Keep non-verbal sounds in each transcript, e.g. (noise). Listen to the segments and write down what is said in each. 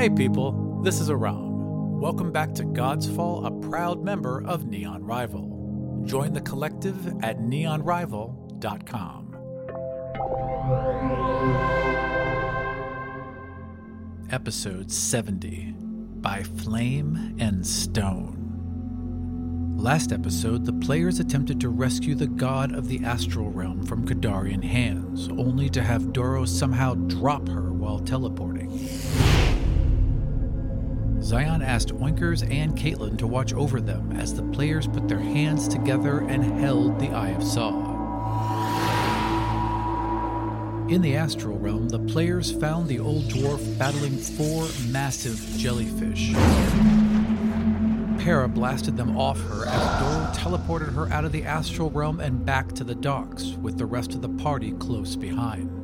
Hey people, this is Aram. Welcome back to Godsfall, a proud member of Neon Rival. Join the collective at neonrival.com. Episode 70 by Flame and Stone. Last episode, the players attempted to rescue the god of the astral realm from Kadarian hands, only to have Dorro somehow drop her while teleporting. Xion asked Oinkers and Caitlin to watch over them as the players put their hands together and held the Eye of Saw. In the astral realm, the players found the old dwarf battling four massive jellyfish. Pera blasted them off her as Dorro teleported her out of the astral realm and back to the docks, with the rest of the party close behind.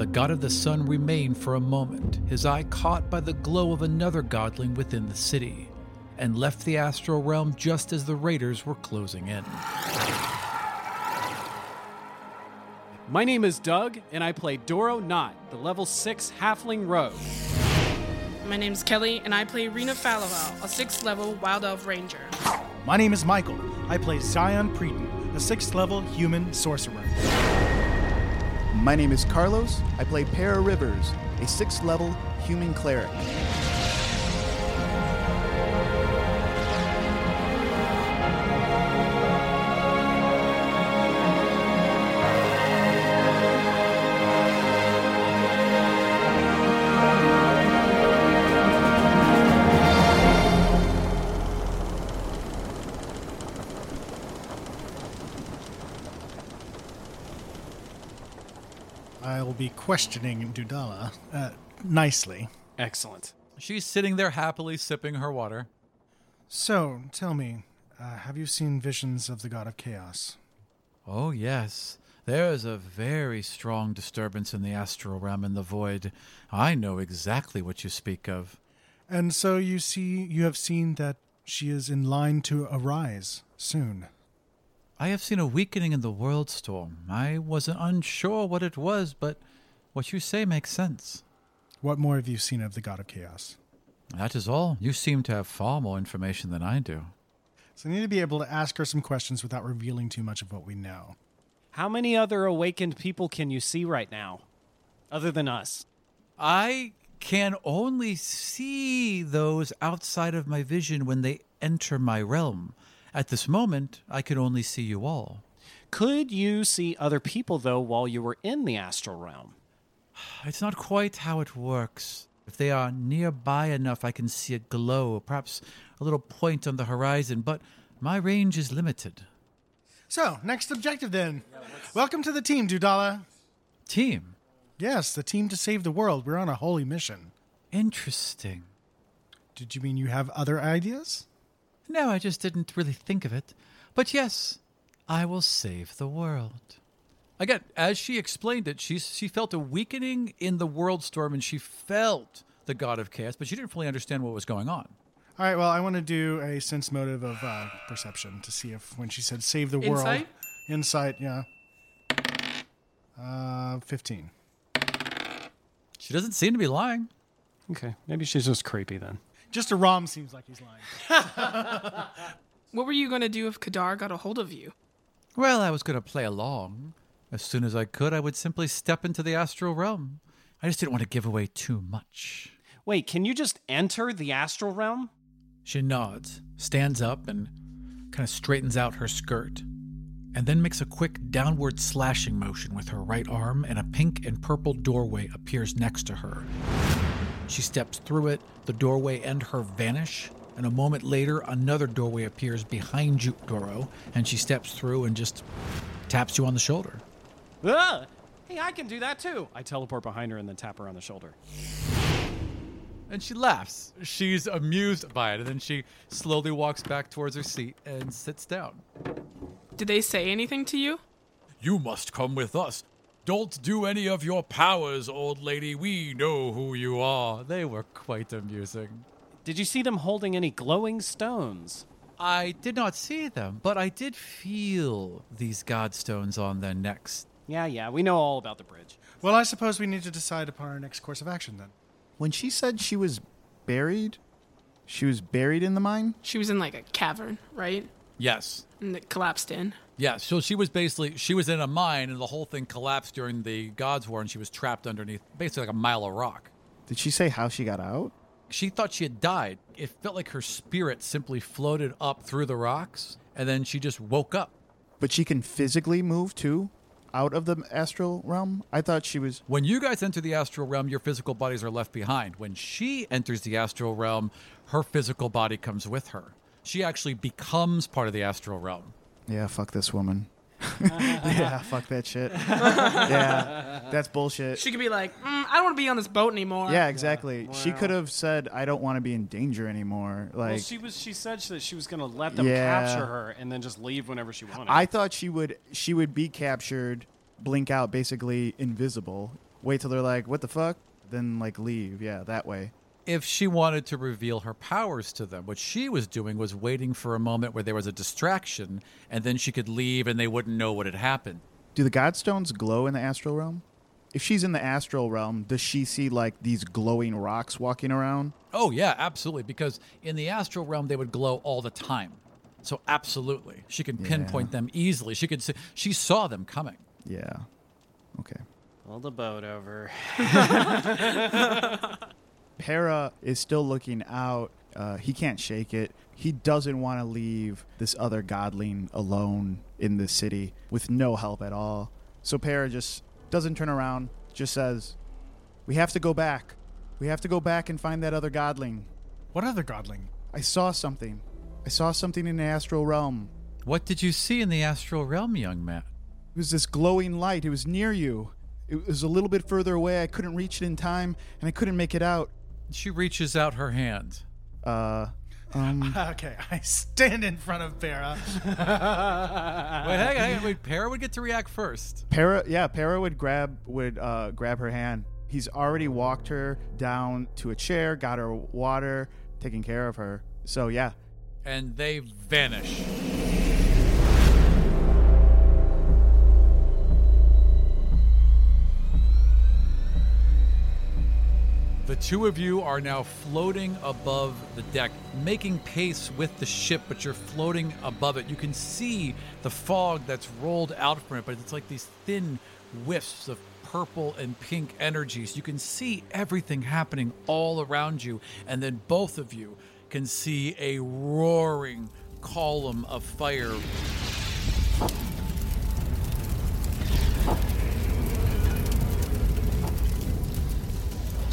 The god of the sun remained for a moment, his eye caught by the glow of another godling within the city, and left the astral realm just as the raiders were closing in. My name is Doug, and I play Dorro Knott, the level 6 halfling rogue. My name is Kelly, and I play Rina Falaval, a sixth level Wild Elf Ranger. My name is Michael. I play Xion Praeten, a sixth level human sorcerer. My name is Carlos. I play Pera Rivers, a sixth level human cleric. Questioning Dudala uh, nicely. Excellent. She's sitting there happily sipping her water. So, tell me, uh, have you seen visions of the god of chaos? Oh, yes. There is a very strong disturbance in the astral realm and the void. I know exactly what you speak of. And so you see, you have seen that she is in line to arise soon. I have seen a weakening in the world storm. I wasn't unsure what it was, but what you say makes sense. What more have you seen of the god of chaos? That is all. You seem to have far more information than I do. So I need to be able to ask her some questions without revealing too much of what we know. How many other awakened people can you see right now? Other than us? I can only see those outside of my vision when they enter my realm. At this moment, I can only see you all. Could you see other people, though, while you were in the astral realm? It's not quite how it works. If they are nearby enough, I can see a glow, perhaps a little point on the horizon, but my range is limited. So, next objective then. Welcome to the team, Dudala. Team, Yes, the team to save the world. We're on a holy mission. interesting. Did you mean you have other ideas? No, I just didn't really think of it. But yes, I will save the world. Again, as she explained it, she, she felt a weakening in the world storm and she felt the god of chaos, but she didn't fully understand what was going on. All right, well, I want to do a sense motive of uh, perception to see if when she said save the world. Insight? Insight, yeah. Uh, 15. She doesn't seem to be lying. Okay, maybe she's just creepy then. Just Aram seems like he's lying. (laughs) What were you going to do if Kadar got a hold of you? Well, I was going to play along. As soon as I could, I would simply step into the astral realm. I just didn't want to give away too much. Wait, can you just enter the astral realm? She nods, stands up, and kind of straightens out her skirt, and then makes a quick downward slashing motion with her right arm, and a pink and purple doorway appears next to her. She steps through it, the doorway and her vanish, and a moment later, another doorway appears behind you, Dorro, and she steps through and just taps you on the shoulder. Ah! Hey, I can do that too. I teleport behind her and then tap her on the shoulder. And she laughs. She's amused by it, and then she slowly walks back towards her seat and sits down. Did they say anything to you? You must come with us. Don't do any of your powers, old lady. We know who you are. They were quite amusing. Did you see them holding any glowing stones? I did not see them, but I did feel these godstones on their necks. Yeah, yeah, we know all about the bridge. well, I suppose we need to decide upon our next course of action then. When she said she was buried, she was buried in the mine? She was in like a cavern, right? Yes. And it collapsed in. Yeah, so she was basically she was in a mine and the whole thing collapsed during the God's War and she was trapped underneath basically like a mile of rock. Did she say how she got out? She thought she had died. It felt like her spirit simply floated up through the rocks and then she just woke up. But she can physically move too out of the astral realm? I thought she was. When you guys enter the astral realm, your physical bodies are left behind. When she enters the astral realm, her physical body comes with her. She actually becomes part of the astral realm. Yeah, fuck this woman. (laughs) yeah, (laughs) fuck that shit. yeah, that's bullshit. She could be like, mm, I don't want to be on this boat anymore. Yeah, exactly. She Wow. could have said, "I don't want to be in danger anymore." Like, well, she was. She said that she was going to let them Yeah. capture her and then just leave whenever she wanted. I thought she would she would be captured, blink out, basically invisible. Wait till they're like, "What the fuck?" Then like leave. Yeah, that way. If she wanted to reveal her powers to them. What she was doing was waiting for a moment where there was a distraction, and then she could leave and they wouldn't know what had happened. Do the godstones glow in the astral realm? If she's in the astral realm, does she see like these glowing rocks walking around? Oh, yeah, absolutely. Because in the astral realm, they would glow all the time. So, absolutely. She can pinpoint them easily. She could see, she saw them coming. Yeah. Okay. Pull the boat over. (laughs) (laughs) Pera is still looking out. Uh, he can't shake it. He doesn't want to leave this other godling alone in the city with no help at all. So Pera just doesn't turn around, just says, We have to go back. We have to go back and find that other godling. What other godling? I saw something. I saw something in the astral realm. What did you see in the astral realm, young man? It was this glowing light. It was near you. It was a little bit further away. I couldn't reach it in time, and I couldn't make it out. She reaches out her hand. Uh, um, (laughs) Okay, I stand in front of Vera. (laughs) Wait, hang on, hang on. Wait, Pera would get to react first. Pera, yeah, Pera would grab would uh, grab her hand. He's already walked her down to a chair, got her water, taking care of her. So yeah, And they vanish. The two of you are now floating above the deck, making pace with the ship, but you're floating above it. You can see the fog that's rolled out from it, but it's like these thin wisps of purple and pink energies. You can see everything happening all around you, and then both of you can see a roaring column of fire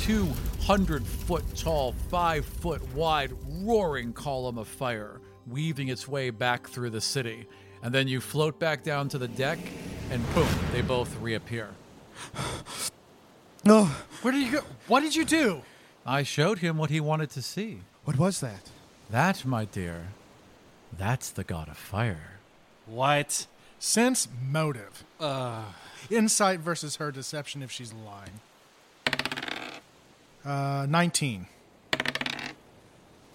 two hundred foot tall, five foot wide, roaring column of fire weaving its way back through the city. And then you float back down to the deck, and boom, they both reappear. no. Where did you go? What did you do? I showed him what he wanted to see. What was that? That, my dear, that's the god of fire. What? Sense motive. Uh, insight versus her deception if she's lying. Uh, 19.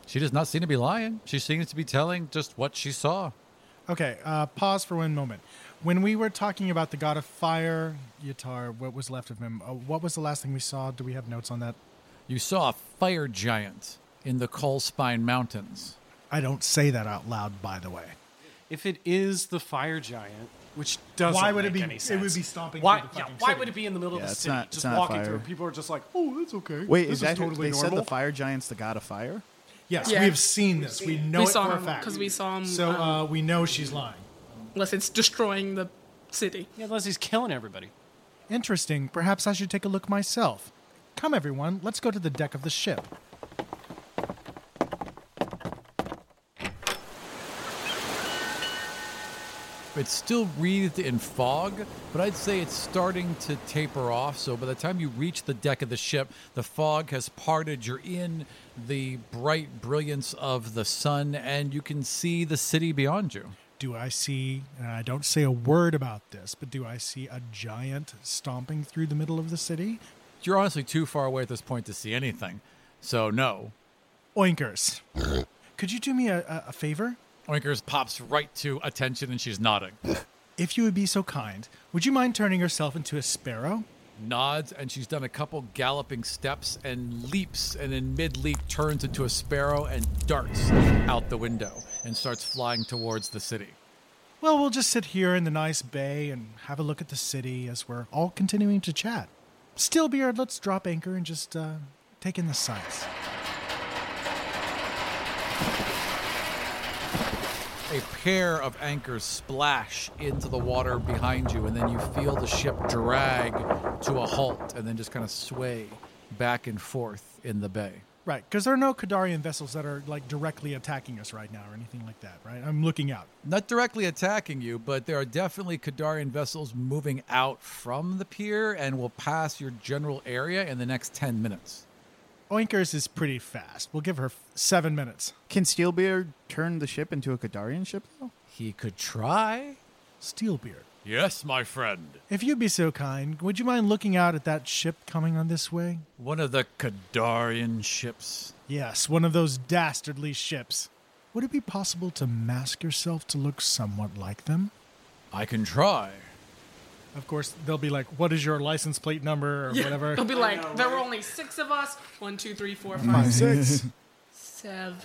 She does not seem to be lying. She seems to be telling just what she saw. Okay, uh, pause for one moment. When we were talking about the god of fire, Yatar, what was left of him, uh, what was the last thing we saw? Do we have notes on that? You saw a fire giant in the Coalspine Mountains. I don't say that out loud, by the way. If it is the fire giant, which doesn't Why would it be- any it sense. would be stomping Why? through the yeah. Why city. would it be in the middle Yeah, of the it's city, not- it's just not walking fire. through? People are just like, "Oh, that's okay." Wait, this is that totally they normal." said the fire giant's the god of fire? Yes, Yeah. we have seen this. We know We it saw for a him, fact. 'cause we saw him, So um, uh, we know she's lying. Unless it's destroying the city. Yeah, unless he's killing everybody. Interesting. Perhaps I should take a look myself. Come, everyone. Let's go to the deck of the ship. It's still wreathed in fog, but I'd say it's starting to taper off. So by the time you reach the deck of the ship, the fog has parted. You're in the bright brilliance of the sun, and you can see the city beyond you. Do I see, and I don't say a word about this, but do I see a giant stomping through the middle of the city? You're honestly too far away at this point to see anything. So, no. Oinkers. (laughs) Could you do me a, a, a favor? Oinkers pops right to attention and she's nodding. If you would be so kind, would you mind turning yourself into a sparrow? nods, and she's done a couple galloping steps and leaps, and in mid leap turns into a sparrow and darts out the window and starts flying towards the city. Well, we'll just sit here in the nice bay and have a look at the city as we're all continuing to chat. Steelbeard, let's drop anchor and just uh, take in the sights. A pair of anchors splash into the water behind you, and then you feel the ship drag to a halt and then just kind of sway back and forth in the bay. Right, because there are no Kadarian vessels that are like directly attacking us right now or anything like that, right? I'm looking out. Not directly attacking you, but there are definitely Kadarian vessels moving out from the pier and will pass your general area in the next 10 minutes. Oinkers is pretty fast. We'll give her f- seven minutes. Can Steelbeard turn the ship into a Kadarian ship, though? He could try. Steelbeard, Yes, my friend. if you'd be so kind, would you mind looking out at that ship coming on this way? One of the Kadarian ships. Yes, one of those dastardly ships. Would it be possible to mask yourself to look somewhat like them? I can try. Of course, they'll be like, "What is your license plate number?" or whatever. They'll be like there were only six of us. One, two, three, four, mm-hmm. five, Six. seven.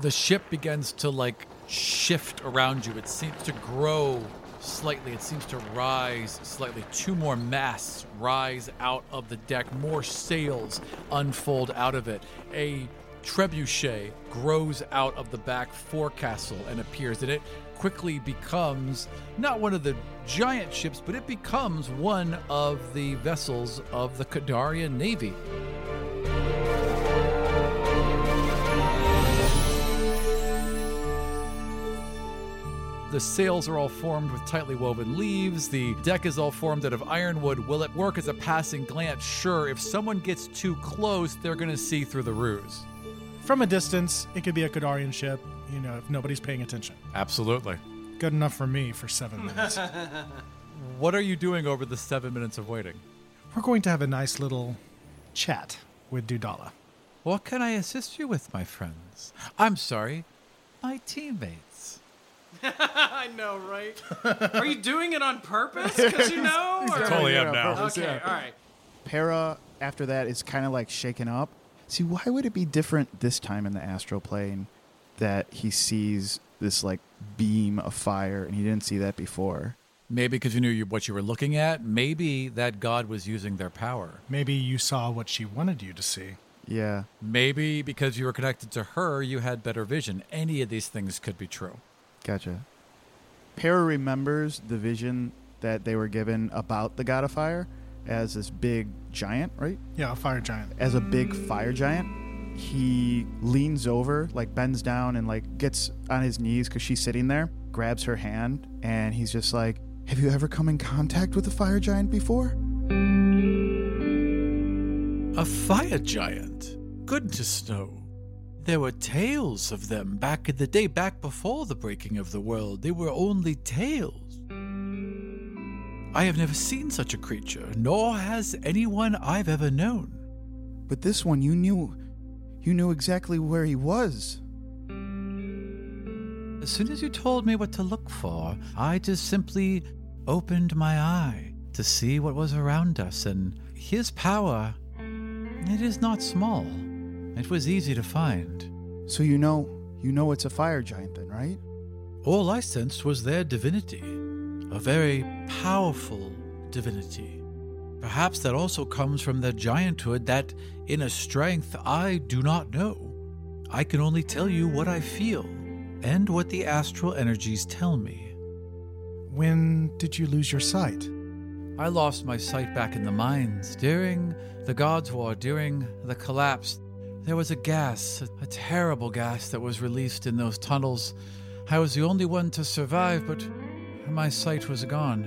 The ship begins to like shift around you. It seems to grow slightly. It seems to rise slightly. Two more masts rise out of the deck. More sails unfold out of it. A trebuchet grows out of the back forecastle and appears. And it quickly becomes not one of the giant ships, but it becomes one of the vessels of the Kadarian Navy. The sails are all formed with tightly woven leaves. The deck is all formed out of ironwood. Will it work as a passing glance? Sure. If someone gets too close, they're going to see through the ruse. From a distance, it could be a Kadarian ship. You know, if nobody's paying attention. Absolutely. Good enough for me for seven (laughs) minutes. What are you doing over the seven minutes of waiting? We're going to have a nice little chat with Dudala. What can I assist you with, my friends? I'm sorry, my teammates. (laughs) I know, right? Are you doing it on purpose? Because you (laughs) know? or- Totally am Yeah, now. purpose, Okay, yeah. all right. Pera, after that, is kind of like shaken up. See, why would it be different this time in the astral plane that he sees this like beam of fire and he didn't see that before? Maybe because you knew what you were looking at. Maybe that God was using their power. Maybe you saw what she wanted you to see. Yeah. Maybe because you were connected to her, you had better vision. Any of these things could be true. Gotcha. Pera remembers the vision that they were given about the god of fire as this big giant, right? Yeah, a fire giant. As a big fire giant. He leans over, like bends down and like gets on his knees because she's sitting there, grabs her hand, and he's just like, Have you ever come in contact with a fire giant before? A fire giant? Good to no. There were tales of them back in the day, back before the breaking of the world. They were only tales. I have never seen such a creature, nor has anyone I've ever known. But this one, you knew. You knew exactly where he was. As soon as you told me what to look for, I just simply opened my eye to see what was around us, and his power, it is not small. It was easy to find. So you know, you know it's a fire giant then, right? All I sensed was their divinity, a very powerful divinity. Perhaps that also comes from their gianthood, that inner strength I do not know. I can only tell you what I feel and what the astral energies tell me. When did you lose your sight? I lost my sight back in the mines during the Gods' War, during the collapse. There was a gas, a, a terrible gas that was released in those tunnels. I was the only one to survive, but my sight was gone.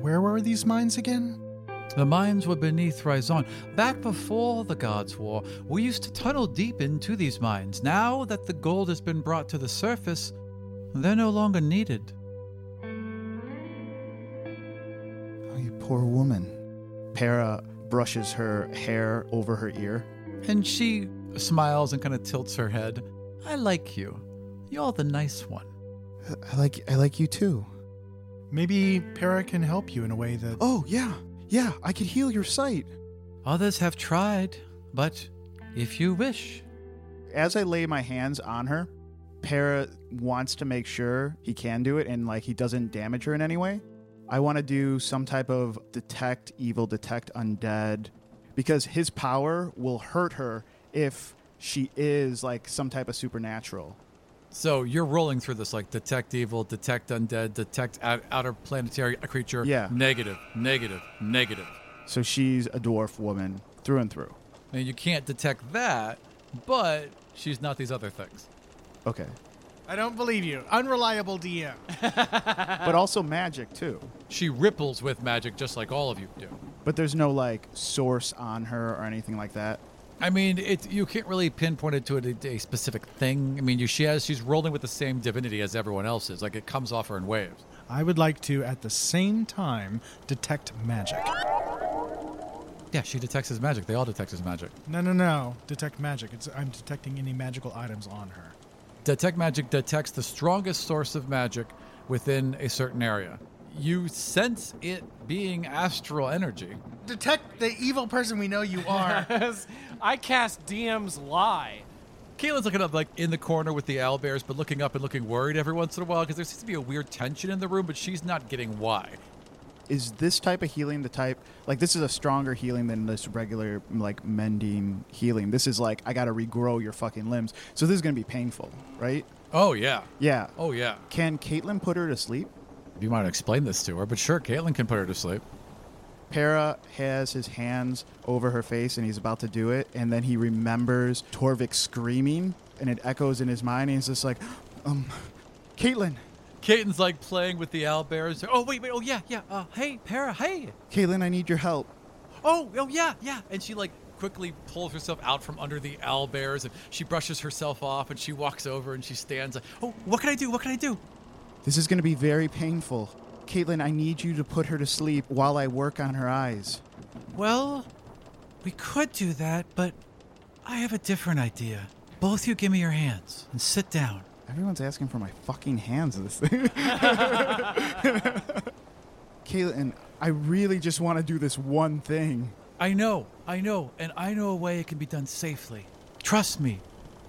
Where were these mines again? The mines were beneath Rizon. Back before the Gods' War, we used to tunnel deep into these mines. Now that the gold has been brought to the surface, they're no longer needed. Oh, you poor woman. Pera brushes her hair over her ear. And she smiles and kind of tilts her head. I like you. You're the nice one. I like I like you too. Maybe Pera can help you in a way that. Oh, yeah. Yeah, I could heal your sight. Others have tried, but if you wish. As I lay my hands on her, Pera wants to make sure he can do it and like he doesn't damage her in any way. I want to do some type of detect evil, detect undead, because his power will hurt her if she is like some type of supernatural. So you're rolling through this like detect evil, detect undead, detect out, outer planetary creature. Yeah. Negative, negative, negative. So she's a dwarf woman through and through. And you can't detect that, but she's not these other things. Okay. I don't believe you. Unreliable DM. (laughs) But also magic too. She ripples with magic just like all of you do. But there's no like source on her or anything like that. I mean, it you can't really pinpoint it to a, a specific thing. I mean, you, she has she's rolling with the same divinity as everyone else is. Like it comes off her in waves. I would like to, at the same time, detect magic. Yeah, she detects his magic. They all detect his magic. No, no, no. Detect magic. It's, I'm detecting any magical items on her. Detect magic detects the strongest source of magic within a certain area. You sense it being astral energy. Detect the evil person we know you are. (laughs) I cast DM's lie. Caitlin's looking up like in the corner with the owlbears, but looking up and looking worried every once in a while because there seems to be a weird tension in the room, but she's not getting why. Is this type of healing the type like this is a stronger healing than this regular like mending healing? This is like I got to regrow your fucking limbs. So this is going to be painful, right? Oh yeah. Yeah. Oh yeah. Can Caitlin put her to sleep? You might explain this to her, but sure, Caitlin can put her to sleep. Pera has his hands over her face and he's about to do it, and then he remembers Torvik screaming, and it echoes in his mind, and he's just like, um, Caitlin, Caitlin's like playing with the owlbears. Oh wait, wait. Oh yeah, yeah. Uh, hey, Pera. Hey. Caitlin, I need your help. Oh, oh yeah, yeah. And she like quickly pulls herself out from under the owlbears, and she brushes herself off, and she walks over and she stands. Like, oh, what can I do? What can I do? This is going to be very painful. Caitlin, I need you to put her to sleep while I work on her eyes. Well, we could do that, but I have a different idea. Both you give me your hands and sit down. Everyone's asking for my fucking hands of this thing. (laughs) Caitlin, I really just want to do this one thing. I know, I know, and I know a way it can be done safely. Trust me.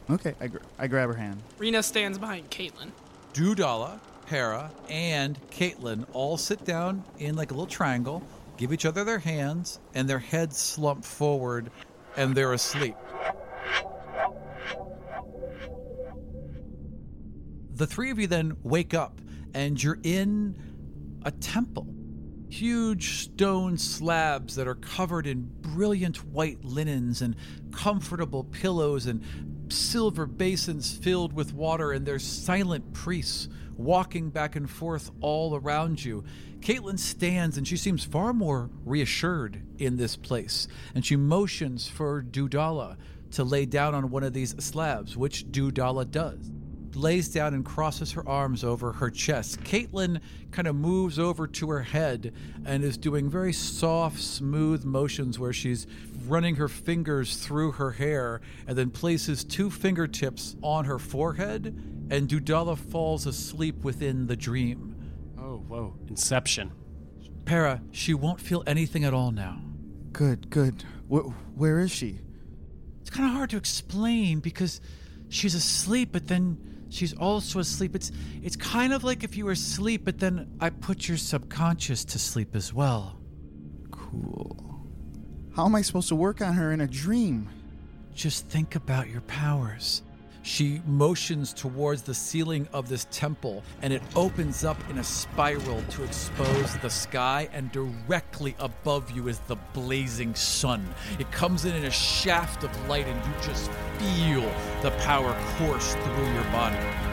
Okay, I, gr- I grab her hand. Rina stands behind Caitlin. Dudala, Pera, and Caitlin all sit down in like a little triangle, give each other their hands, and their heads slump forward, and they're asleep. The three of you then wake up, and you're in a temple. Huge stone slabs that are covered in brilliant white linens and comfortable pillows and silver basins filled with water, and there's silent priests walking back and forth all around you. Caitlin stands and she seems far more reassured in this place, and she motions for Dudala to lay down on one of these slabs, which Dudala does lays down and crosses her arms over her chest. Caitlin kind of moves over to her head and is doing very soft, smooth motions where she's running her fingers through her hair and then places two fingertips on her forehead, and Dudala falls asleep within the dream. Oh, whoa. Inception. Pera, she won't feel anything at all now. Good, good. Wh- where is she? It's kind of hard to explain because she's asleep, but then she's also asleep. It's it's kind of like if you were asleep, but then I put your subconscious to sleep as well. Cool. How am I supposed to work on her in a dream? Just think about your powers. She motions towards the ceiling of this temple, and it opens up in a spiral to expose the sky, and directly above you is the blazing sun. It comes in in a shaft of light, and you just feel the power course through your body.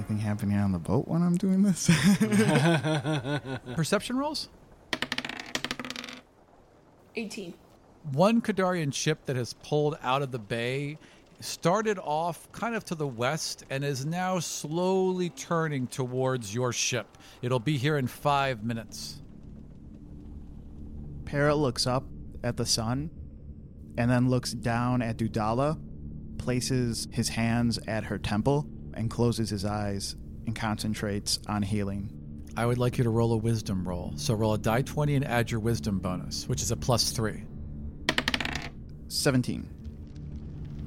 Anything happening on the boat when I'm doing this? (laughs) Perception rolls? 18. one Kadarian ship that has pulled out of the bay started off kind of to the west and is now slowly turning towards your ship. It'll be here in five minutes. Pera looks up at the sun and then looks down at Dudala, places his hands at her temple, and closes his eyes and concentrates on healing. I would like you to roll a wisdom roll. So roll a die 20 and add your wisdom bonus, which is a plus three. 17.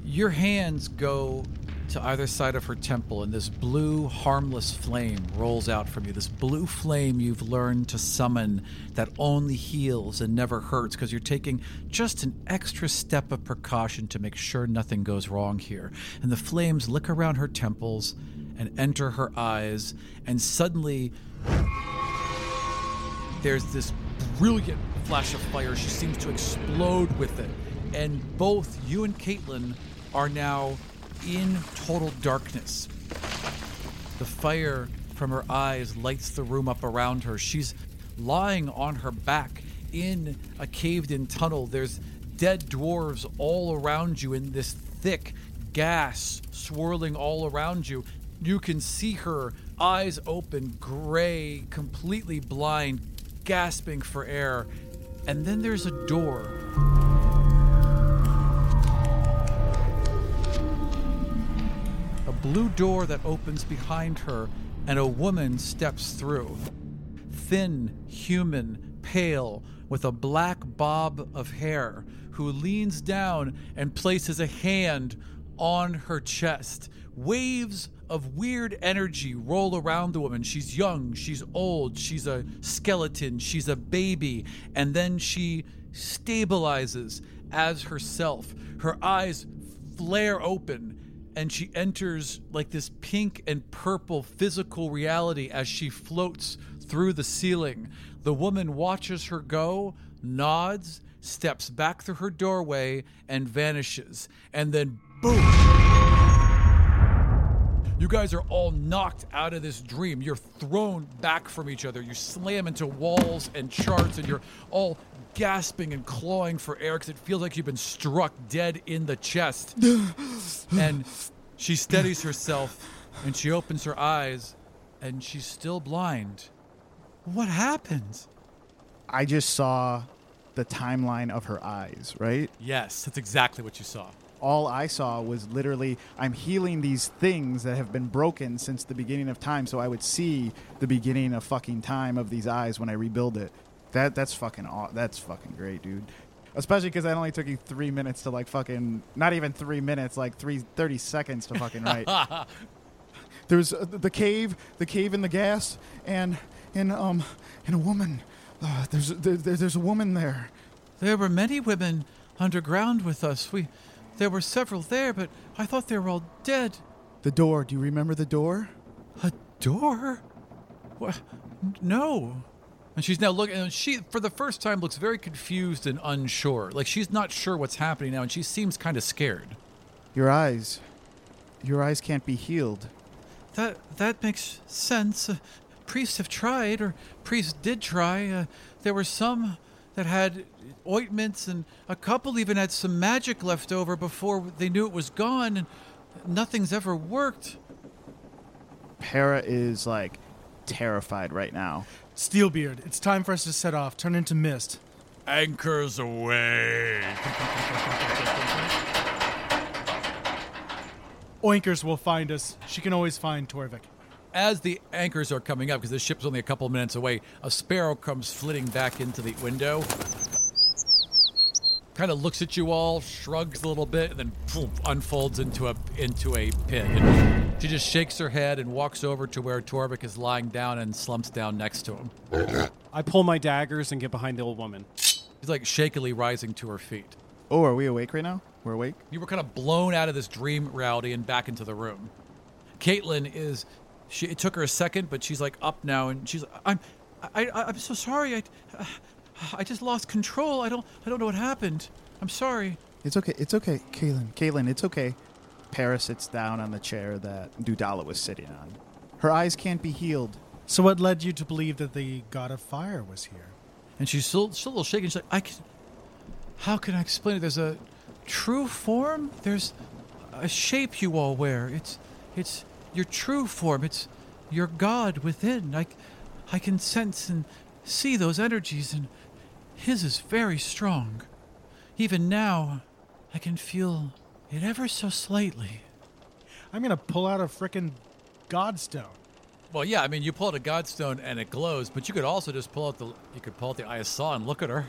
Your hands go to either side of her temple, and this blue, harmless flame rolls out from you. This blue flame you've learned to summon that only heals and never hurts because you're taking just an extra step of precaution to make sure nothing goes wrong here. And the flames lick around her temples and enter her eyes, and suddenly there's this brilliant flash of fire. She seems to explode with it. And both you and Caitlin are now in total darkness. The fire from her eyes lights the room up around her. She's lying on her back in a caved in tunnel. There's dead dwarves all around you in this thick gas swirling all around you. You can see her eyes open, gray, completely blind, gasping for air. And then there's a door. Blue door that opens behind her, and a woman steps through. Thin, human, pale, with a black bob of hair, who leans down and places a hand on her chest. Waves of weird energy roll around the woman. She's young, she's old, she's a skeleton, she's a baby, and then she stabilizes as herself. Her eyes flare open and she enters like this pink and purple physical reality as she floats through the ceiling. The woman watches her go, nods, steps back through her doorway, and vanishes. And then, boom! You guys are all knocked out of this dream. You're thrown back from each other. You slam into walls and charts, and you're all gasping and clawing for air because it feels like you've been struck dead in the chest. (sighs) and she steadies herself and she opens her eyes, and she's still blind. What happened? I just saw the timeline of her eyes, right? Yes, that's exactly what you saw. all I saw was literally I'm healing these things that have been broken since the beginning of time, so I would see the beginning of fucking time of these eyes when I rebuild it. That that's fucking aw- that's fucking great, dude. Especially because that only took you three minutes to like fucking not even three minutes, like three thirty seconds to fucking write. (laughs) There's uh, the cave, the cave in the gas, and and um and a woman. Uh, there's there, there's a woman there. There were many women underground with us. We, there were several there, but I thought they were all dead. The door. Do you remember the door? A door? What? No. And she's now looking, and she, for the first time, looks very confused and unsure. Like she's not sure what's happening now, and she seems kind of scared. Your eyes. Your eyes can't be healed. That that makes sense. Uh, priests have tried, or priests did try. Uh, there were some that had ointments, and a couple even had some magic left over before they knew it was gone, and nothing's ever worked. Para is like terrified right now. Steelbeard, it's time for us to set off. Turn into mist. Anchors away. Oinkers will find us. She can always find Torvik. As the anchors are coming up, because the ship's only a couple minutes away, a sparrow comes flitting back into the window. Kind of looks at you all, shrugs a little bit, and then poof, unfolds into a into a pit. And she just shakes her head and walks over to where Torvik is lying down and slumps down next to him. I pull my daggers and get behind the old woman. She's like shakily rising to her feet. Oh, are we awake right now? We're awake. You were kind of blown out of this dream reality and back into the room. Caitlin is. She, it took her a second, but she's like up now, and she's. I'm. I, I, I'm so sorry. I, I just lost control. I don't. I don't know what happened. I'm sorry. It's okay. It's okay, Kaylin. Kaylin, it's okay. Pera sits down on the chair that Dudala was sitting on. Her eyes can't be healed. So, what led you to believe that the god of fire was here? And she's still, still a little shaken. She's like, I can. How can I explain it? There's a true form. There's a shape you all wear. It's, it's your true form. It's your God within. I, I can sense and see those energies, and his is very strong. Even now, I can feel it ever so slightly. I'm gonna pull out a frickin' godstone. Well, yeah, I mean, you pull out a godstone and it glows, but you could also just pull out the you could pull out the eye of Saw and look at her.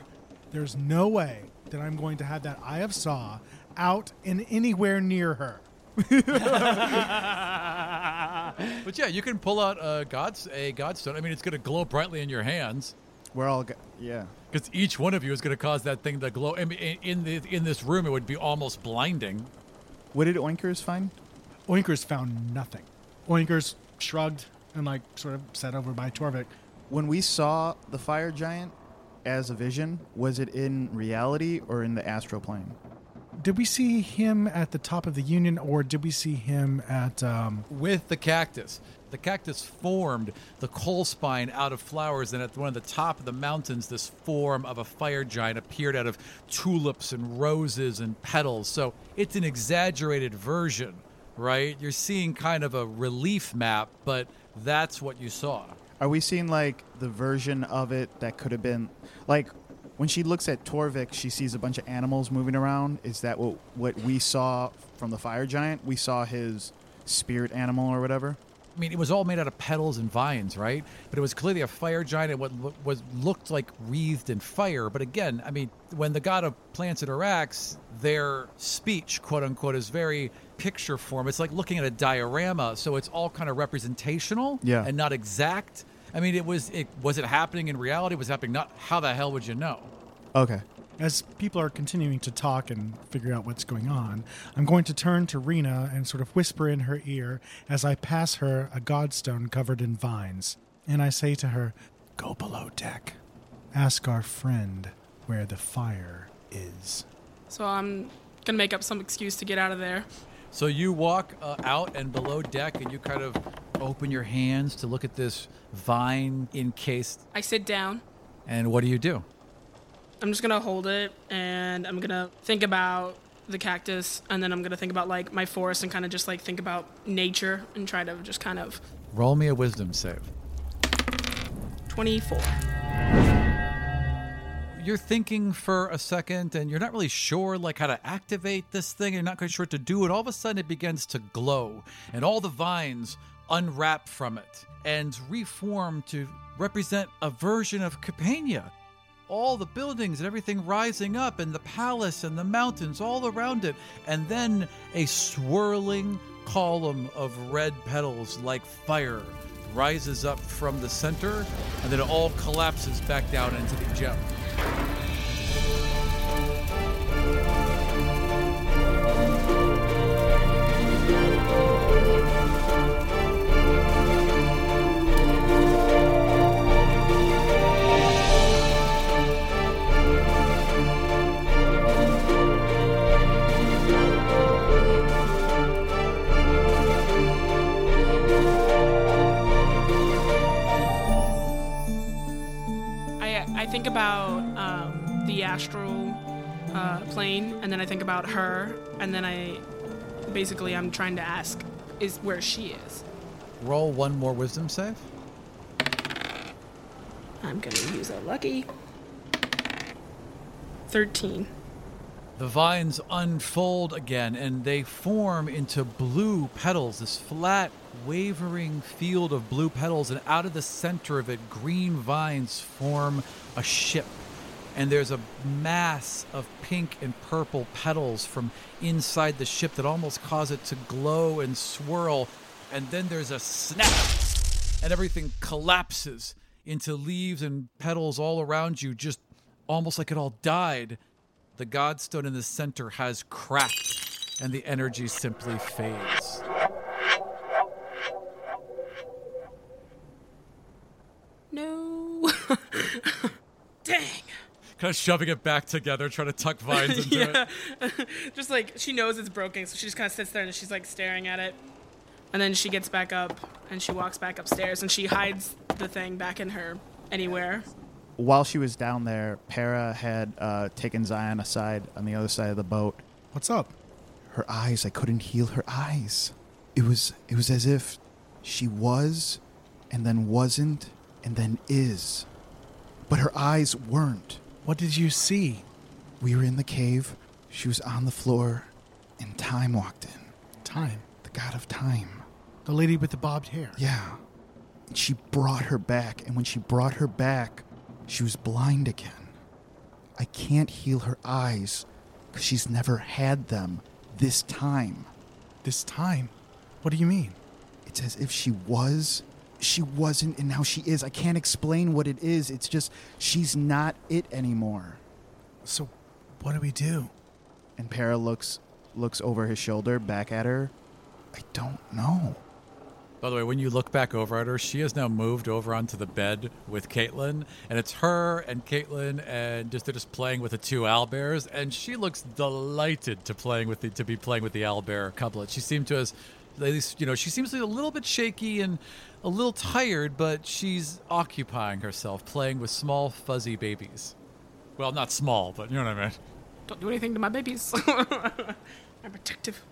There's no way that I'm going to have that Eye of Saw out and anywhere near her. (laughs) But yeah, you can pull out a god's a godstone. I mean, it's to glow brightly in your hands We're all, go- yeah. because each one of you is going to cause that thing to glow. I mean, in- in the in this room, it would be almost blinding. What did Oinkers find? Oinkers found nothing. Oinkers shrugged and like sort of sat over by Torvik. When we saw the fire giant as a vision, was it in reality or in the astral plane? Did we see him at the top of the Union, or did we see him at? Um, with the cactus. The cactus formed the coal spine out of flowers, and at one of the top of the mountains, this form of a fire giant appeared out of tulips and roses and petals. So it's an exaggerated version, right? You're seeing kind of a relief map, but that's what you saw. Are we seeing like the version of it that could have been like when she looks at Torvik, she sees a bunch of animals moving around. Is that what what we saw from the fire giant? We saw his spirit animal or whatever. I mean, it was all made out of petals and vines, right? But it was clearly a fire giant and what was looked like wreathed in fire. But again, I mean, when the god of plants interacts, their speech, quote unquote, is very picture form. It's like looking at a diorama, so it's all kind of representational Yeah. and not exact. I mean, it was it was it happening in reality? Was it happening not? How the hell would you know? Okay. As people are continuing to talk and figure out what's going on, I'm going to turn to Rina and sort of whisper in her ear as I pass her a godstone covered in vines. And I say to her, Go below deck. Ask our friend where the fire is. So I'm gonna make up some excuse to get out of there. So you walk uh, out and below deck, and you kind of open your hands to look at this vine encased. I sit down. And what do you do? I'm just gonna hold it and I'm gonna think about the cactus and then I'm gonna think about like my forest and kind of just like think about nature and try to just kind of Roll me a wisdom save. 24. You're thinking for a second and you're not really sure like how to activate this thing. You're not quite sure what to do. And all of a sudden it begins to glow and all the vines unwrap from it and reform to represent a version of Capania. All the buildings and everything rising up and the palace and the mountains all around it. And then a swirling column of red petals like fire rises up from the center and then it all collapses back down into the gem. Think about um, the astral uh, plane and then I think about her and then I basically I'm trying to ask is where she is. Roll one more wisdom save. I'm gonna use a lucky 13. The vines unfold again and they form into blue petals, this flat, wavering field of blue petals. And out of the center of it, green vines form a ship. And there's a mass of pink and purple petals from inside the ship that almost cause it to glow and swirl. And then there's a snap, and everything collapses into leaves and petals all around you, just almost like it all died. The godstone in the center has cracked, and the energy simply fades. (laughs) Dang. Kind of shoving it back together, trying to tuck (laughs) vines into it. yeah. (laughs) just like she knows it's broken, so she just kind of sits there and she's like staring at it. And then she gets back up and she walks back upstairs and she hides the thing back in her anywhere. While she was down there, Pera had uh, taken Xion aside on the other side of the boat. What's up? Her eyes, I couldn't heal her eyes. It was it was as if she was and then wasn't and then is. But her eyes weren't. What did you see? We were in the cave. She was on the floor, and time walked in. Time. The god of time. The lady with the bobbed hair. Yeah. And she brought her back, and when she brought her back, she was blind again. I can't heal her eyes because she's never had them this time. This time? What do you mean? It's as if she was, she wasn't, and now she is. I can't explain what it is. It's just she's not it anymore. So, what do we do? And Pera looks looks over his shoulder back at her. I don't know. By the way, when you look back over at her, she has now moved over onto the bed with Caitlin, and it's her and Caitlin, and just they're just playing with the two owlbears, and she looks delighted to playing with the to be playing with the owlbear couplet. She seemed to us, at least you know, she seems to be a little bit shaky and a little tired, but she's occupying herself playing with small fuzzy babies. Well, not small, but you know what I mean. Don't do anything to my babies. (laughs) I'm protective.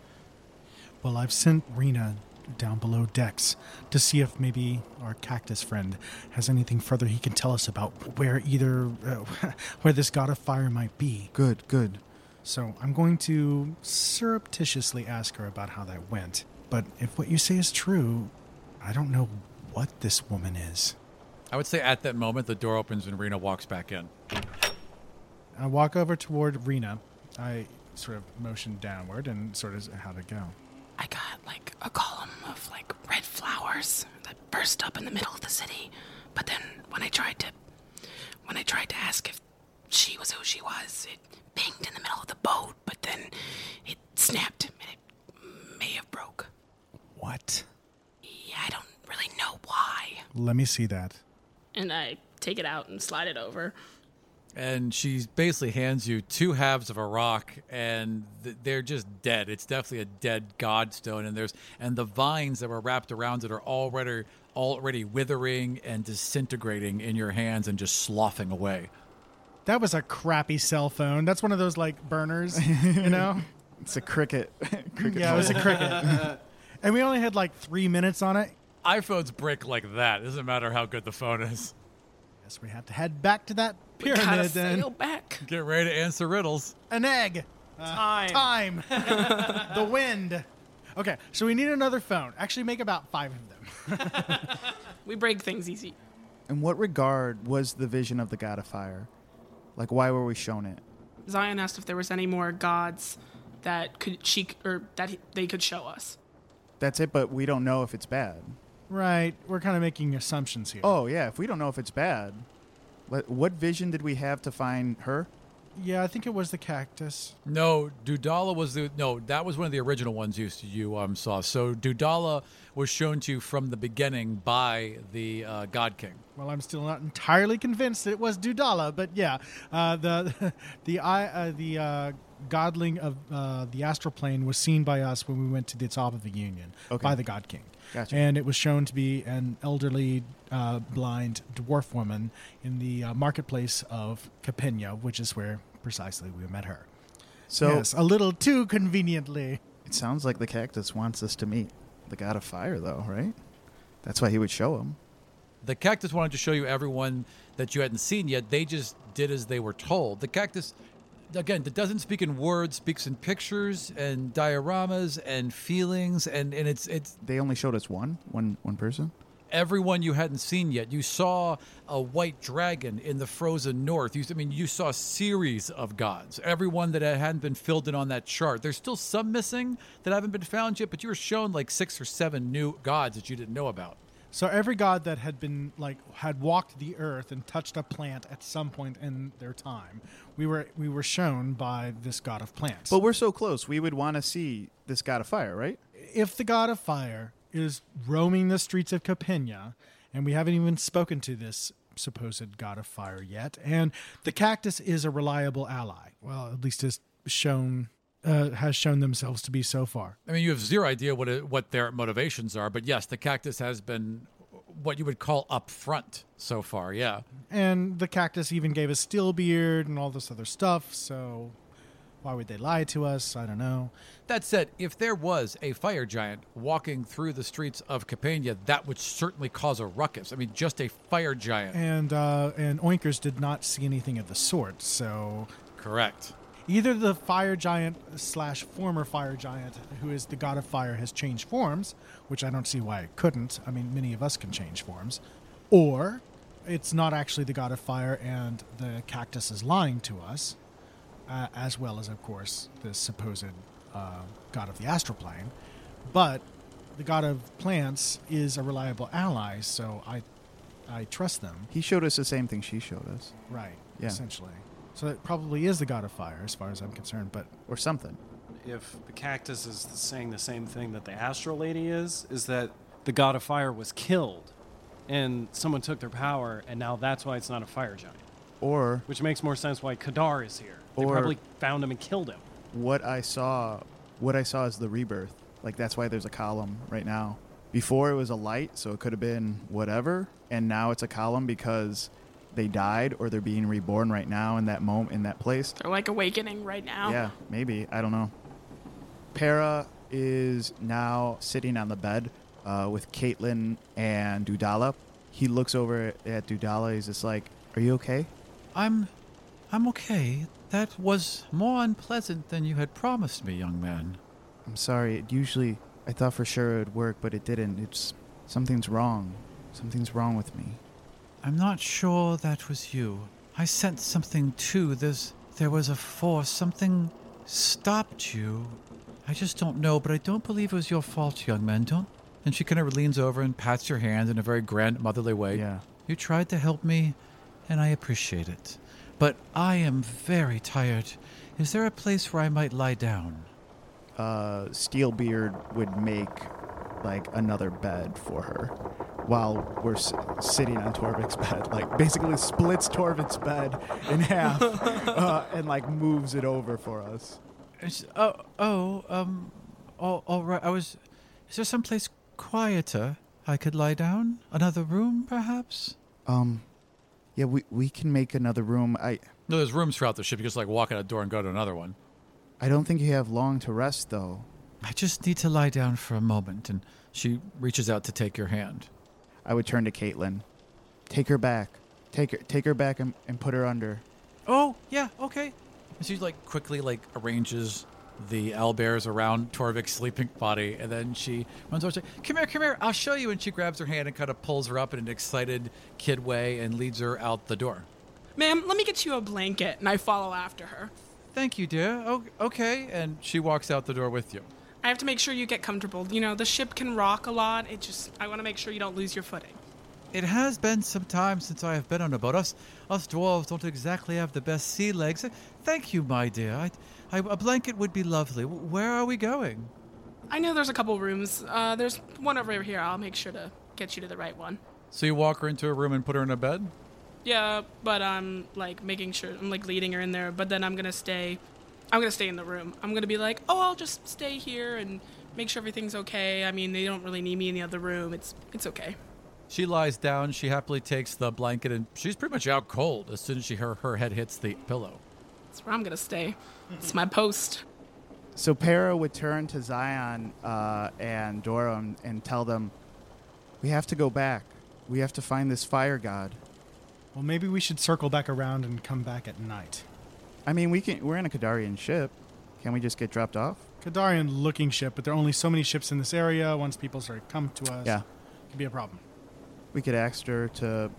Well, I've sent Rina down below decks to see if maybe our cactus friend has anything further he can tell us about where either uh, (laughs) where this god of fire might be. Good, good. So I'm going to surreptitiously ask her about how that went. But if what you say is true, I don't know what this woman is. I would say at that moment the door opens and Rina walks back in. I walk over toward Rina. I sort of motion downward and sort of how to go. I got like a column of like red flowers that burst up in the middle of the city. But then when I tried to when I tried to ask if she was who she was, it pinged in the middle of the boat, but then it snapped and it may have broke. What? Yeah, I don't really know why. Let me see that. And I take it out and slide it over. and she basically hands you two halves of a rock and th- they're just dead it's definitely a dead godstone and there's and the vines that were wrapped around it are already already withering and disintegrating in your hands and just sloughing away That was a crappy cell phone. That's one of those like burners, you know? (laughs) It's a cricket. (laughs) cricket yeah, it was a cricket. and we only had like three minutes on it. Iphones break like that it doesn't matter how good the phone is Guess we have to head back to that We pyramid then. sail back. get ready to answer riddles An egg. Uh, time. Time. (laughs) the wind. Okay, so we need another phone. Actually, make about five of them. (laughs) We break things easy. In what regard was the vision of the god of fire? Like, why were we shown it? Xion asked if there was any more gods that could she or that he- they could show us. That's it, but we don't know if it's bad. Right. We're kind of making assumptions here. Oh, yeah, if we don't know if it's bad, what, what vision did we have to find her? yeah, I think it was the cactus. No, Dudala was the no. That was one of the original ones you you um, saw. So Dudala was shown to you from the beginning by the uh, God King. Well, I'm still not entirely convinced that it was Dudala, but yeah, uh, the (laughs) the eye uh, the uh, godling of uh, the astral plane was seen by us when we went to the top of the Union Okay. by the God King, Gotcha. and it was shown to be an elderly, uh, blind dwarf woman in the uh, marketplace of Capena, which is where precisely we met her. So yes, a little too conveniently. it sounds like the cactus wants us to meet the god of fire, though, right? That's why he would show him. The cactus wanted to show you everyone that you hadn't seen yet. They just did as they were told. The cactus, again, that doesn't speak in words, speaks in pictures and dioramas and feelings, and, and it's it's They only showed us one, one, one person. everyone you hadn't seen yet. You saw a white dragon in the frozen north. You, I mean, you saw a series of gods. Everyone that hadn't been filled in on that chart. There's still some missing that haven't been found yet, but you were shown like six or seven new gods that you didn't know about. So every god that had been like had walked the earth and touched a plant at some point in their time, we were we were shown by this god of plants. But we're so close. We would want to see this god of fire, right? if the god of fire is roaming the streets of Capena, and we haven't even spoken to this supposed god of fire yet, and the cactus is a reliable ally. Well, at least has shown uh, has shown themselves to be so far. I mean, you have zero idea what it, what their motivations are, but yes, the cactus has been what you would call upfront so far. Yeah, And the cactus even gave us steel beard and all this other stuff. So why would they lie to us? I don't know. That said, if there was a fire giant walking through the streets of Capania, that would certainly cause a ruckus. I mean, just a fire giant. And uh, and Oinkers did not see anything of the sort. So Correct. Either the fire giant slash former fire giant, who is the god of fire, has changed forms, which I don't see why it couldn't. I mean, many of us can change forms. Or it's not actually the god of fire and the cactus is lying to us, uh, as well as, of course, the supposed uh, god of the astral plane. But the god of plants is a reliable ally, so I, I trust them. He showed us the same thing she showed us, Right. Yeah. Essentially. So it probably is the god of fire, as far as I'm concerned. But or something. If the cactus is saying the same thing that the astral lady is, is that the god of fire was killed and someone took their power, and now that's why it's not a fire giant. Or Which makes more sense why Kadar is here. They Or- probably found him and killed him. what I saw, what I saw is the rebirth. Like that's why there's a column right now. Before it was a light, so it could have been whatever, and now it's a column because they died or they're being reborn right now in that moment in that place. They're like awakening right now. Yeah, maybe. I don't know. Pera is now sitting on the bed uh, with Caitlin and Dudala. He looks over at Dudala. He's just like, "Are you okay?" I'm. I'm okay. That was more unpleasant than you had promised me, young man. I'm sorry. It usually, I thought for sure it would work, but it didn't. It's something's wrong. Something's wrong with me. I'm not sure that was you. I sensed something too. There's there was a force. Something stopped you. I just don't know, but I don't believe it was your fault, young man. Don't. And she kind of leans over and pats your hand in a very grandmotherly way. Yeah. You tried to help me, and I appreciate it. But I am very tired. Is there a place where I might lie down? Uh, Steelbeard would make like another bed for her while we're s- sitting on Torvik's bed. Like basically splits Torvik's bed in half (laughs) uh, and like moves it over for us. It's, oh, oh, um, all, all right. I was. Is there some place quieter I could lie down? Another room, perhaps? Um, yeah, we we can make another room. I No, there's rooms throughout the ship. You just like walk out a door and go to another one. I don't think you have long to rest though. I just need to lie down for a moment. And she reaches out to take your hand. I would turn to Caitlin. Take her back. Take her take her back and, and put her under. Oh, yeah, okay. And she like quickly like arranges the owlbears around Torvik's sleeping body, and then she runs over. She's like, "Come here, come here! I'll show you." And she grabs her hand and kind of pulls her up in an excited kid way and leads her out the door. Ma'am, let me get you a blanket, and I follow after her. Thank you, dear. Oh, okay. And she walks out the door with you. I have to make sure you get comfortable. You know, the ship can rock a lot. It just, I want to make sure you don't lose your footing. It has been some time since I have been on a boat. Us, us dwarves don't exactly have the best sea legs. Thank you, my dear. I, I, a blanket would be lovely. Where are we going? I know there's a couple rooms. Uh, there's one over here. I'll make sure to get you to the right one. So you walk her into a room and put her in a bed? Yeah, but I'm like making sure I'm like leading her in there. But then I'm gonna stay. I'm gonna stay in the room. I'm gonna be like, oh, I'll just stay here and make sure everything's okay. I mean, they don't really need me in the other room. It's it's okay. She lies down. She happily takes the blanket, and she's pretty much out cold as soon as she her, her head hits the pillow. That's where I'm gonna stay. It's my post. So Pera would turn to Xion uh, and Dorro and, and tell them, "We have to go back. We have to find this fire god." well, maybe we should circle back around and come back at night. I mean, we can. We're in a Kadarian ship. Can we just get dropped off? Kadarian looking ship, but there are only so many ships in this area. Once people start to come to us, Yeah. it could be a problem. We could ask her to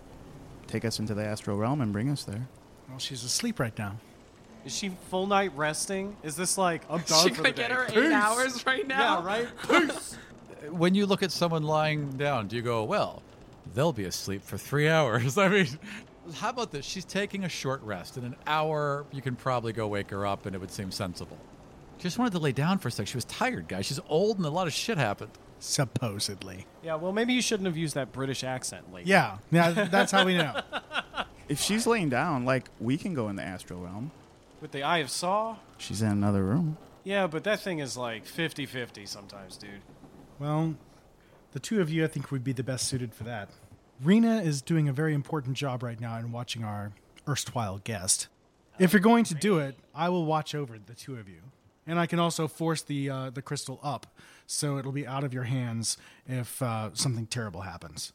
take us into the astral realm and bring us there. Well, she's asleep right now. Is she full night resting? Is this like I'm She done for the could get day? her eight Peace. hours right now. Yeah, right. (laughs) Peace. (laughs) When you look at someone lying down, do you go, well, they'll be asleep for three hours? (laughs) I mean, how about this? She's taking a short rest. In an hour, you can probably go wake her up, and it would seem sensible. She just wanted to lay down for a sec. She was tired, guys. She's old, and a lot of shit happened. Supposedly. yeah, well, maybe you shouldn't have used that British accent lately. Yeah, yeah, that's how we know. (laughs) If she's laying down, like we can go in the astral realm. With the Eye of Saw. She's in another room. Yeah, but that thing is like 50-50 sometimes, dude. Well, the two of you, I think, would be the best suited for that. Rina is doing a very important job right now in watching our erstwhile guest. If you're going to do it, I will watch over the two of you, and I can also force the uh, the crystal up, so it'll be out of your hands if uh, something terrible happens.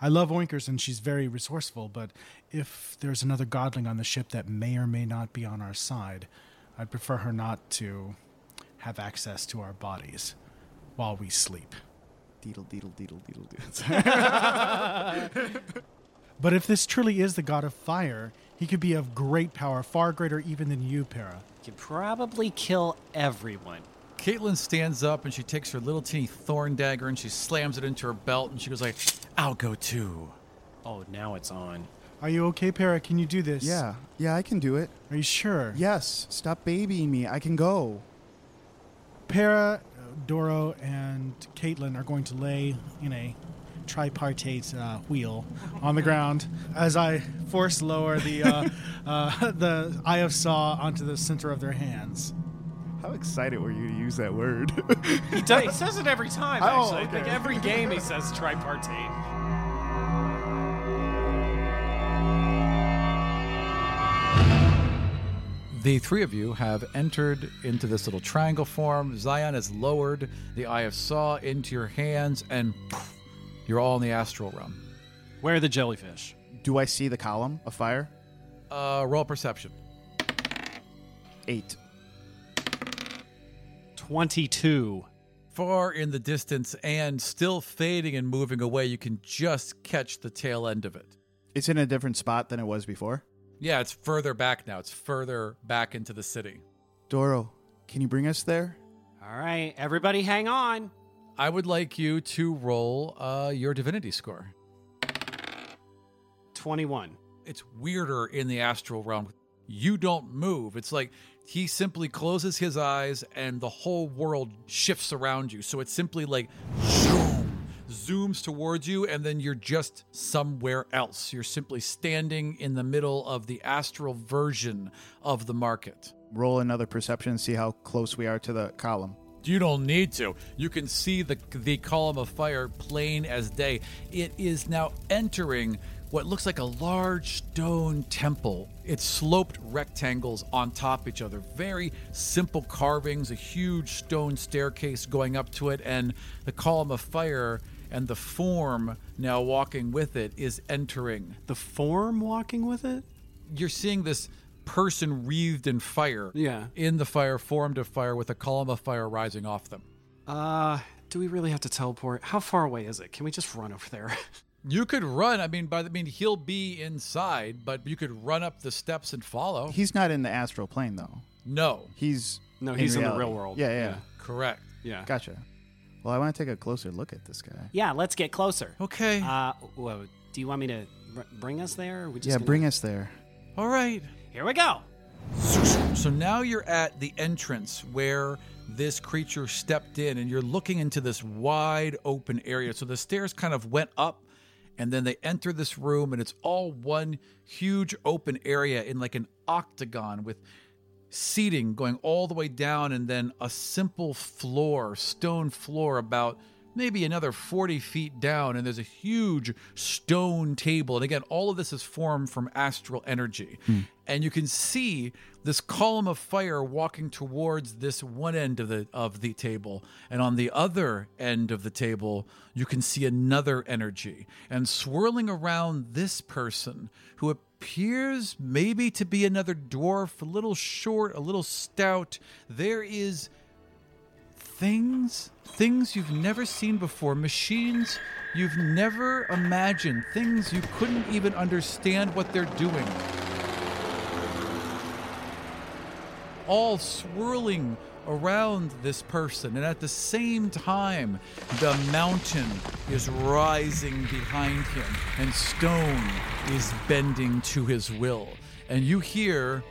I love Oinkers and she's very resourceful, but if there's another godling on the ship that may or may not be on our side, I'd prefer her not to have access to our bodies while we sleep. Deedle, deedle, deedle, deedle, deedle. (laughs) But if this truly is the god of fire, he could be of great power, far greater even than you, Pera. Could probably kill everyone. Caitlin stands up and she takes her little teeny thorn dagger and she slams it into her belt and she goes like, "I'll go too." Oh, now it's on. Are you okay, Pera? Can you do this? yeah, yeah, I can do it. Are you sure? Yes, stop babying me. I can go. Pera, Dorro, and Caitlin are going to lay in a tripartite uh, wheel on the ground as I force lower the uh, (laughs) uh, the eye of saw onto the center of their hands. How excited were you to use that word? He, does, he says it every time, (laughs) Oh, actually. I think okay. every game he says tripartite. The three of you have entered into this little triangle form. Xion has lowered the Eye of Saw into your hands, and poof, you're all in the astral realm. Where are the jellyfish? do I see the column of fire? Uh, roll perception. Eight. 22. Far in the distance and still fading and moving away, you can just catch the tail end of it. It's in a different spot than it was before. Yeah, it's further back now. It's further back into the city. Dorro, can you bring us there? All right, everybody hang on. I would like you to roll uh, your divinity score. 21. It's weirder in the astral realm. You don't move. It's like he simply closes his eyes and the whole world shifts around you. So it's simply like zoom, zooms towards you, and then you're just somewhere else. You're simply standing in the middle of the astral version of the market. Roll another perception see how close we are to the column. You don't need to. You can see the the column of fire plain as day. It is now entering what looks like a large stone temple. It's sloped rectangles on top of each other. Very simple carvings, a huge stone staircase going up to it, and the column of fire and the form now walking with it is entering. The form walking with it? You're seeing this person wreathed in fire. Yeah. In the fire, formed of fire, with a column of fire rising off them. Uh, do we really have to teleport? How far away is it? Can we just run over there? (laughs) You could run. I mean, by the I mean, he'll be inside, but you could run up the steps and follow. He's not in the astral plane though. no, He's No, he's in the real world. Yeah, yeah. Yeah. correct. yeah. Gotcha. Well, I want to take a closer look at this guy. Yeah, let's get closer. Okay. Uh, well, do you want me to r- bring us there? Or we just Yeah, gonna- bring us there. All right. Here we go. So now you're at the entrance where this creature stepped in, and you're looking into this wide open area. So the stairs kind of went up, and then they enter this room, and it's all one huge open area in like an octagon with seating going all the way down, and then a simple floor, stone floor, about maybe another 40 feet down, and there's a huge stone table. And again, all of this is formed from astral energy. Hmm. And you can see this column of fire walking towards this one end of the of the table. And on the other end of the table, you can see another energy. And swirling around this person who appears maybe to be another dwarf, a little short, a little stout, there is things things you've never seen before machines you've never imagined things you couldn't even understand what they're doing. All swirling around this person and at the same time the mountain is rising behind him and stone is bending to his will and you hear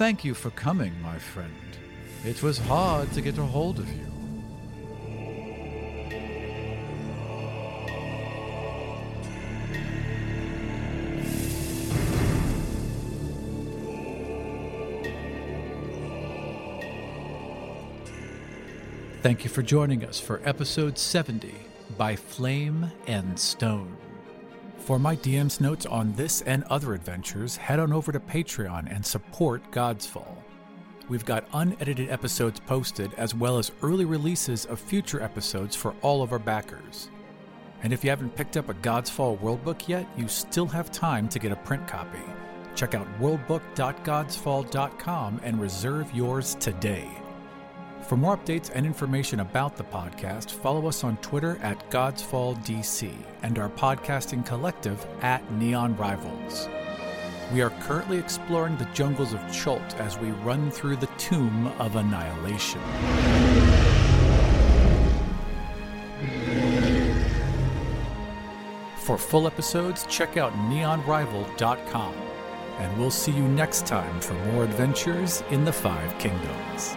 Thank you for coming, my friend. It was hard to get a hold of you. Thank you for joining us for episode 70 by Flame and Stone. For my DM's notes on this and other adventures, head on over to Patreon and support Godsfall. We've got unedited episodes posted as well as early releases of future episodes for all of our backers. And if you haven't picked up a Godsfall World Book yet, you still have time to get a print copy. Check out worldbook.godsfall.com and reserve yours today. For more updates and information about the podcast, follow us on Twitter at GodsfallDC and our podcasting collective at Neon Rivals. We are currently exploring the jungles of Chult as we run through the Tomb of Annihilation. For full episodes, check out neonrival.com. And we'll see you next time for more adventures in the Five Kingdoms.